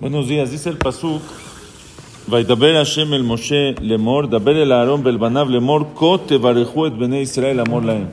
Buenos días, dice el Pasuk. Vaidaber Hashem el Moshe lemor, daber el Aarón belbanav lemor, ko tevareju et bene Israel amor laem.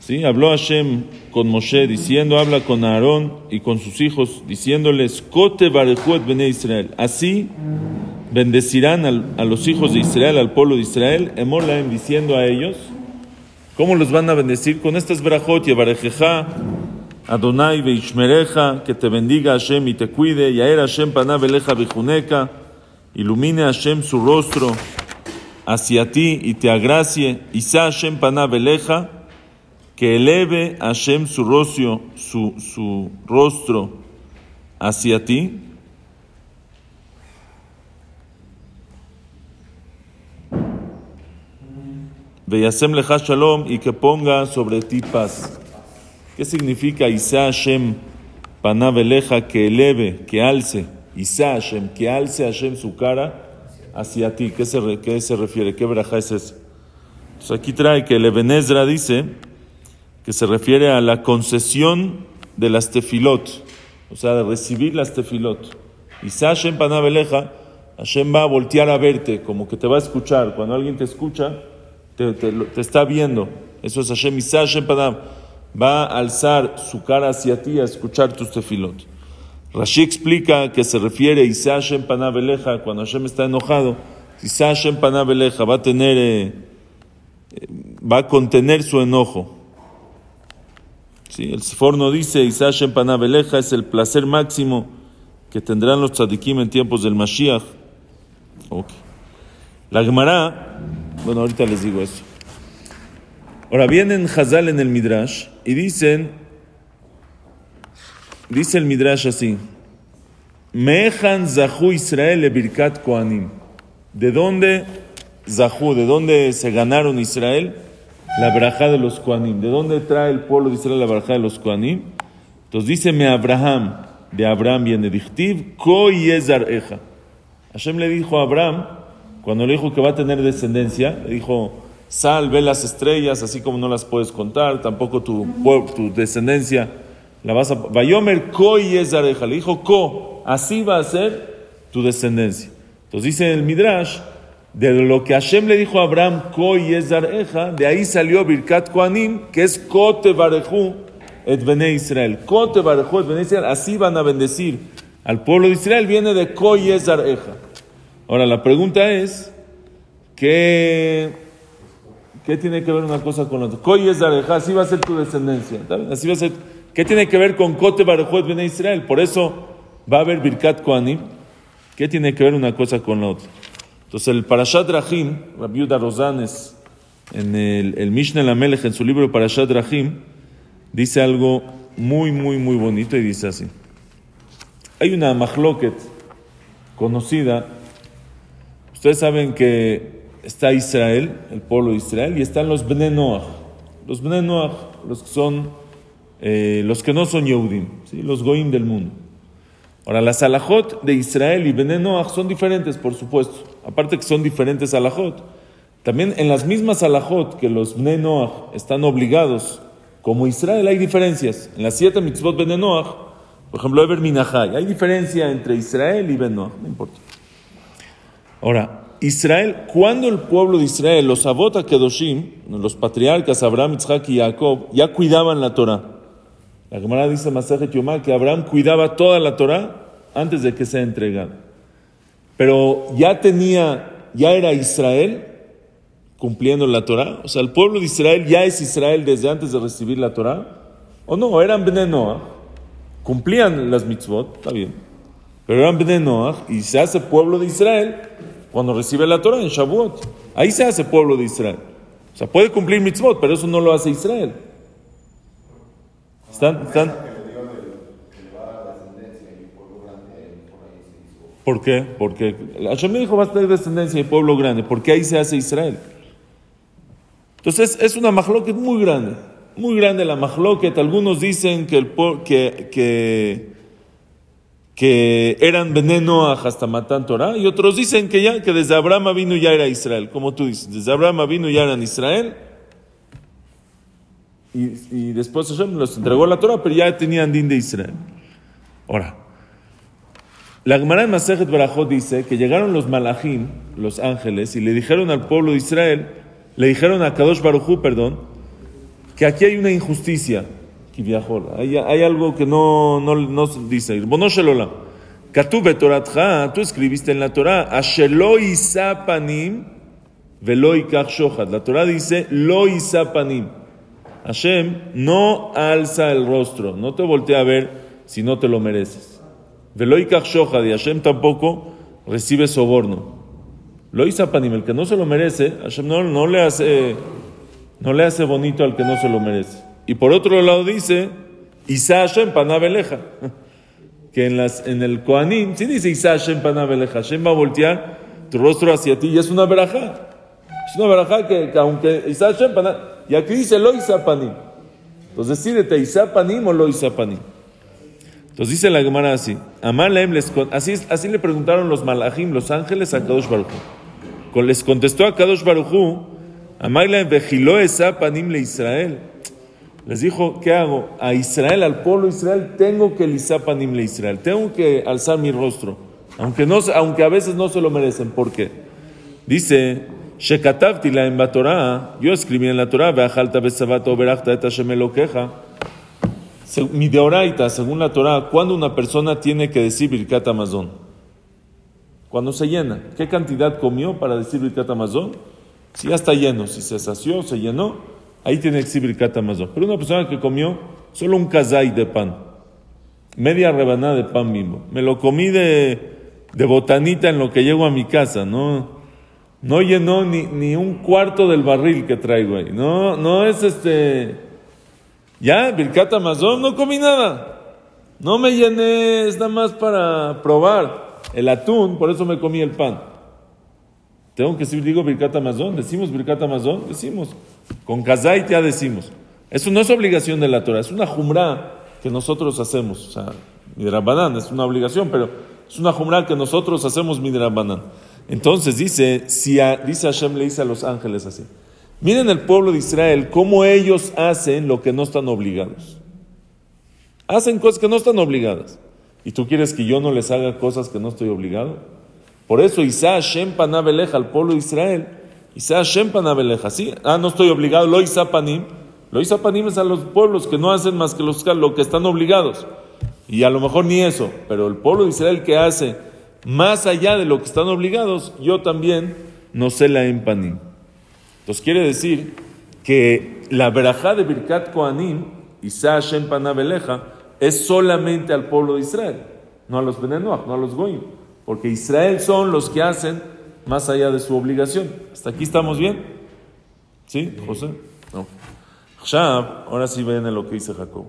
Sí, habló Hashem con Moshe diciendo, habla con Aarón y con sus hijos, diciéndoles, ko tevareju et bene Israel. Así bendecirán al- a los hijos de Israel, al pueblo de Israel, amor laem, diciendo a ellos, ¿cómo los van a bendecir? Con estas brajot, yevarejeja, Adonai veishmereja, que te bendiga Hashem y te cuide, Yaer Hashem panav eleja vijuneca, ilumine Hashem su rostro hacia ti y te agracie, Isa Hashem panav eleja, que eleve Hashem su rostro, su, su rostro hacia ti. Veyasem leja shalom y que ponga sobre ti paz. ¿Qué significa Isa Hashem panav eleja que eleve, que alce? Isa Hashem, que alce Hashem su cara hacia ti. ¿Qué se, qué se refiere? ¿Qué braja es esa? Entonces aquí trae que el Ebenezra dice que se refiere a la concesión de las tefilot, o sea, de recibir las tefilot. Isa Hashem panav eleja, Hashem va a voltear a verte, como que te va a escuchar. Cuando alguien te escucha, te, está viendo. Eso es Hashem. Isa Hashem panav va a alzar su cara hacia ti a escuchar tus tefilot. Rashi explica que se refiere Isa Hashem panav eleja, cuando Hashem está enojado. Isa Hashem panav eleja va a tener, eh, va a contener su enojo. Sí, el Sforno dice, Isa Hashem panav eleja es el placer máximo que tendrán los tzadikim en tiempos del Mashiach. Ok. La Gemara, bueno, ahorita les digo eso. Ahora vienen Hazal en el Midrash y dicen, dice el Midrash así, Mehan Zahu Israel le Birkat Koanim. ¿De dónde Zahu, de dónde se ganaron Israel? La braja de los Koanim. ¿De dónde trae el pueblo de Israel la braja de los Koanim? Entonces dice, me Abraham, de Abraham viene Dichtiv, Ko Yezar Eja. Hashem le dijo a Abraham, cuando le dijo que va a tener descendencia, le dijo, sal, ve las estrellas, así como no las puedes contar, tampoco tu, tu descendencia la vas a... Vayomer Ko Yezareja, le dijo Ko, así va a ser tu descendencia. Entonces dice el Midrash, de lo que Hashem le dijo a Abraham, Ko Yezareja, de ahí salió Birkat Koanim, que es Ko Tevareju et Bene Israel. Ko Tevareju et Bene Israel, así van a bendecir al pueblo de Israel, viene de Ko Yezareja. Ahora, la pregunta es, ¿qué, ¿qué tiene que ver una cosa con la otra? Koy es Areja, así va a ser tu descendencia. Así va a ser. ¿Qué tiene que ver con Kote Barejuet Bene Israel? Por eso va a haber Birkat Koanim. ¿Qué tiene que ver una cosa con la otra? Entonces, el Parashat Rahim, Rabbi Yuda Rosanes, en el, el Mishnah Lamelech, en su libro Parashat Rahim, dice algo muy, muy, muy bonito y dice así. Hay una mahloket conocida Ustedes saben que está Israel, el pueblo de Israel, y están los Bnei Noach. Los Bnei Noach, los que son, eh, los que no son Yehudim, los Goim del mundo. Ahora, las alajot de Israel y Bnei Noach son diferentes, por supuesto. Aparte que son diferentes alajot. También en las mismas alajot que los Bnei Noach están obligados, como Israel, hay diferencias. En las siete mitzvot Bnei Noach, por ejemplo, Eber Minahai, hay diferencia entre Israel y Bnei Noach, no importa. Ahora, Israel, cuando el pueblo de Israel, los Abot Kedoshim, los patriarcas Abraham, Isaac y Jacob, ya cuidaban la Torah. La Gemara dice Masajet Yomá que Abraham cuidaba toda la Torah antes de que sea entregada. Pero ya tenía, ya era Israel cumpliendo la Torah. O sea, el pueblo de Israel ya es Israel desde antes de recibir la Torah. O no, eran Bnei Noah, cumplían las mitzvot, está bien. Pero eran Bnei Noach y se hace pueblo de Israel cuando recibe la Torah en Shavuot. Ahí se hace pueblo de Israel. O sea, puede cumplir mitzvot, pero eso no lo hace Israel. ¿Están? están? ¿Por qué? Porque Hashem dijo va a tener descendencia y pueblo grande. porque ahí se hace Israel? Entonces es una mahloket muy grande. Muy grande la mahloket. Algunos dicen que, el, que, que, que eran veneno hasta Matan Torah, y otros dicen que ya, que desde Abraham vino ya era Israel, como tú dices, desde Abraham vino ya eran Israel, y, y después Hashem los entregó la Torah, pero ya tenían de Israel. Ahora, La Gemara en Masejet Barajot dice que llegaron los malachim, los ángeles, y le dijeron al pueblo de Israel, le dijeron a Kadosh Barujú, perdón, que aquí hay una injusticia. Hay, hay algo que no, no, no dice. Bonoshelola. Katube Toratja, tú escribiste en la Torah, Ashelo panim velo shohad. La Torah dice, lo panim. Hashem no alza el rostro, no te voltea a ver si no te lo mereces. Veloy Shohad y Hashem tampoco recibe soborno. Lo panim, el que no se lo merece, Hashem no, no, le hace, no le hace bonito al que no se lo merece. Y por otro lado dice, Isa Hashem panabeleja. Que en, las, en el Koanim, sí dice Isa Hashem panabeleja. Hashem va a voltear tu rostro hacia ti y es una verajá. Es una verajá que, aunque Isa Hashem Y aquí dice lo Isa panim. Entonces decídete, Isa panim o lo panim. Entonces dice la Gemara así, así, así le preguntaron los malachim, los ángeles, a Kadosh Baruj Les contestó a Kadosh Baruj Amarlaem vejiló esa panim le Israel. Les dijo, ¿qué hago? A Israel, al pueblo de Israel, tengo que Israel. Tengo que alzar mi rostro. Aunque, a veces no se lo merecen. ¿Por qué? Dice, Torah, yo escribí en la Torah, Veajalta besabato berachta et queja mi deoraita, según la Torah, ¿cuándo una persona tiene que decir Birkat Amazon? Cuando se llena. ¿Qué cantidad comió para decir Birkat Amazon? Si ya está lleno, si se sació, se llenó, ahí tiene Birkat Amazon. Pero una persona que comió solo un kazay de pan, media rebanada de pan mismo, me lo comí de, de botanita en lo que llego a mi casa, no, no llenó ni, ni un cuarto del barril que traigo ahí. No, no es este ya, Birkat Amazon, no comí nada. No me llené, es nada más para probar el atún, por eso me comí el pan. Tengo que decir, digo Birkat Amazon, decimos Birkat Amazon, decimos. Con Kazait ya decimos. Eso no es obligación de la Torah, es una jumra que nosotros hacemos. O sea, midrabanan es una obligación, pero es una jumra que nosotros hacemos midrabanan. Entonces dice, si dice Hashem le dice a los ángeles así. Miren el pueblo de Israel, cómo ellos hacen lo que no están obligados. Hacen cosas que no están obligadas. ¿Y tú quieres que yo no les haga cosas que no estoy obligado? Por eso Isa Hashem Panabeleja al pueblo de Israel. Isa Hashem Panabeleja. Sí, ah, no estoy obligado. Lo Isa Panim. Lo Isa Panim es a los pueblos que no hacen más que lo que están obligados. Y a lo mejor ni eso. Pero el pueblo de Israel que hace más allá de lo que están obligados, yo también no sé la empanim. Entonces quiere decir que la verajá de Birkat Koanim, Isa Hashem Panabeleja, es solamente al pueblo de Israel, no a los Benenoach, no a los Goyim, porque Israel son los que hacen más allá de su obligación. ¿Hasta aquí estamos bien? ¿Sí, José? No. ahora sí ven lo que dice Jacob.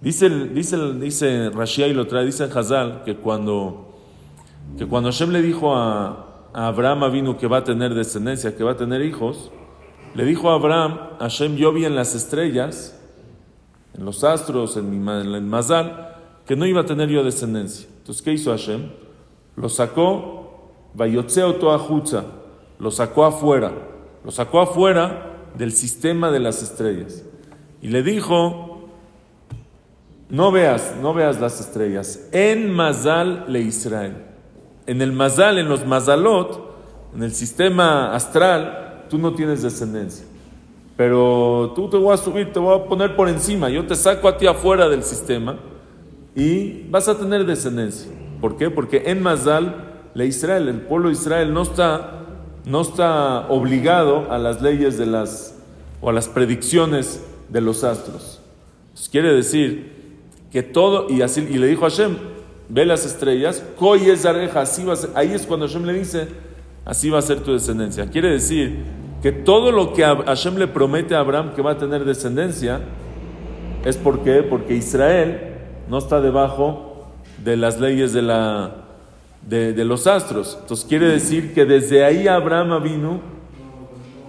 Dice, dice, dice Rashia y lo trae, dice Hazal que cuando, que cuando Hashem le dijo a, Abraham vino que va a tener descendencia, que va a tener hijos, le dijo a Abraham, Hashem, yo vi en las estrellas, en los astros, en, el Mazal, que no iba a tener yo descendencia. Entonces, ¿qué hizo Hashem? Lo sacó, Vayotzeo Toahutza, lo sacó afuera, lo sacó afuera del sistema de las estrellas. Y le dijo, no veas, no veas las estrellas, en Mazal le Israel. En el Mazal, en los Mazalot, en el sistema astral, tú no tienes descendencia. Pero tú te voy a subir, te voy a poner por encima, yo te saco a ti afuera del sistema y vas a tener descendencia. ¿Por qué? Porque en Mazal, la Israel, el pueblo de Israel no está, no está obligado a las leyes de las, o a las predicciones de los astros. quiere decir que todo, y así, y le dijo a Hashem, ve las estrellas, así ahí es cuando Hashem le dice, así va a ser tu descendencia. Quiere decir que todo lo que Hashem le promete a Abraham que va a tener descendencia es porque, porque Israel no está debajo de las leyes de, la, de, los astros. Entonces quiere decir que desde ahí Abraham vino,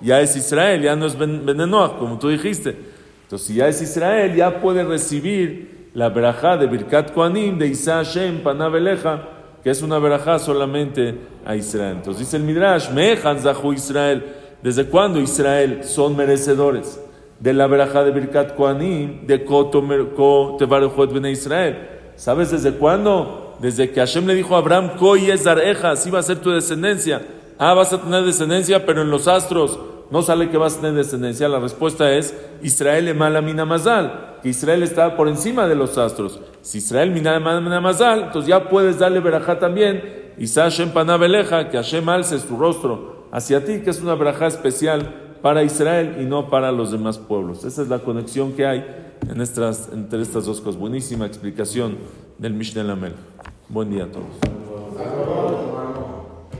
ya es Israel, ya no es Benenoach, como tú dijiste. Entonces si ya es Israel, ya puede recibir la verajá de Birkat Koanim, de Isa Hashem, Panabeleja, que es una verajá solamente a Israel. Entonces dice el Midrash, Mehan Zahu Israel, ¿desde cuándo Israel son merecedores? De la verajá de Birkat Koanim, de Ko Tevarejot Bene Israel. ¿Sabes desde cuándo? Desde que Hashem le dijo a Abraham, Koy es Dareja, así va a ser tu descendencia. Ah, vas a tener descendencia, pero en los astros no sale que vas a tener descendencia. La respuesta es Israel mina mazal, que Israel está por encima de los astros. Si Israel mina mazal, entonces ya puedes darle verajá también. Isa Hashem panabeleja, que Hashem alce su rostro hacia ti, que es una verajá especial para Israel y no para los demás pueblos. Esa es la conexión que hay en estas, entre estas dos cosas. Buenísima explicación del Mishnah Lamel. Buen día a todos.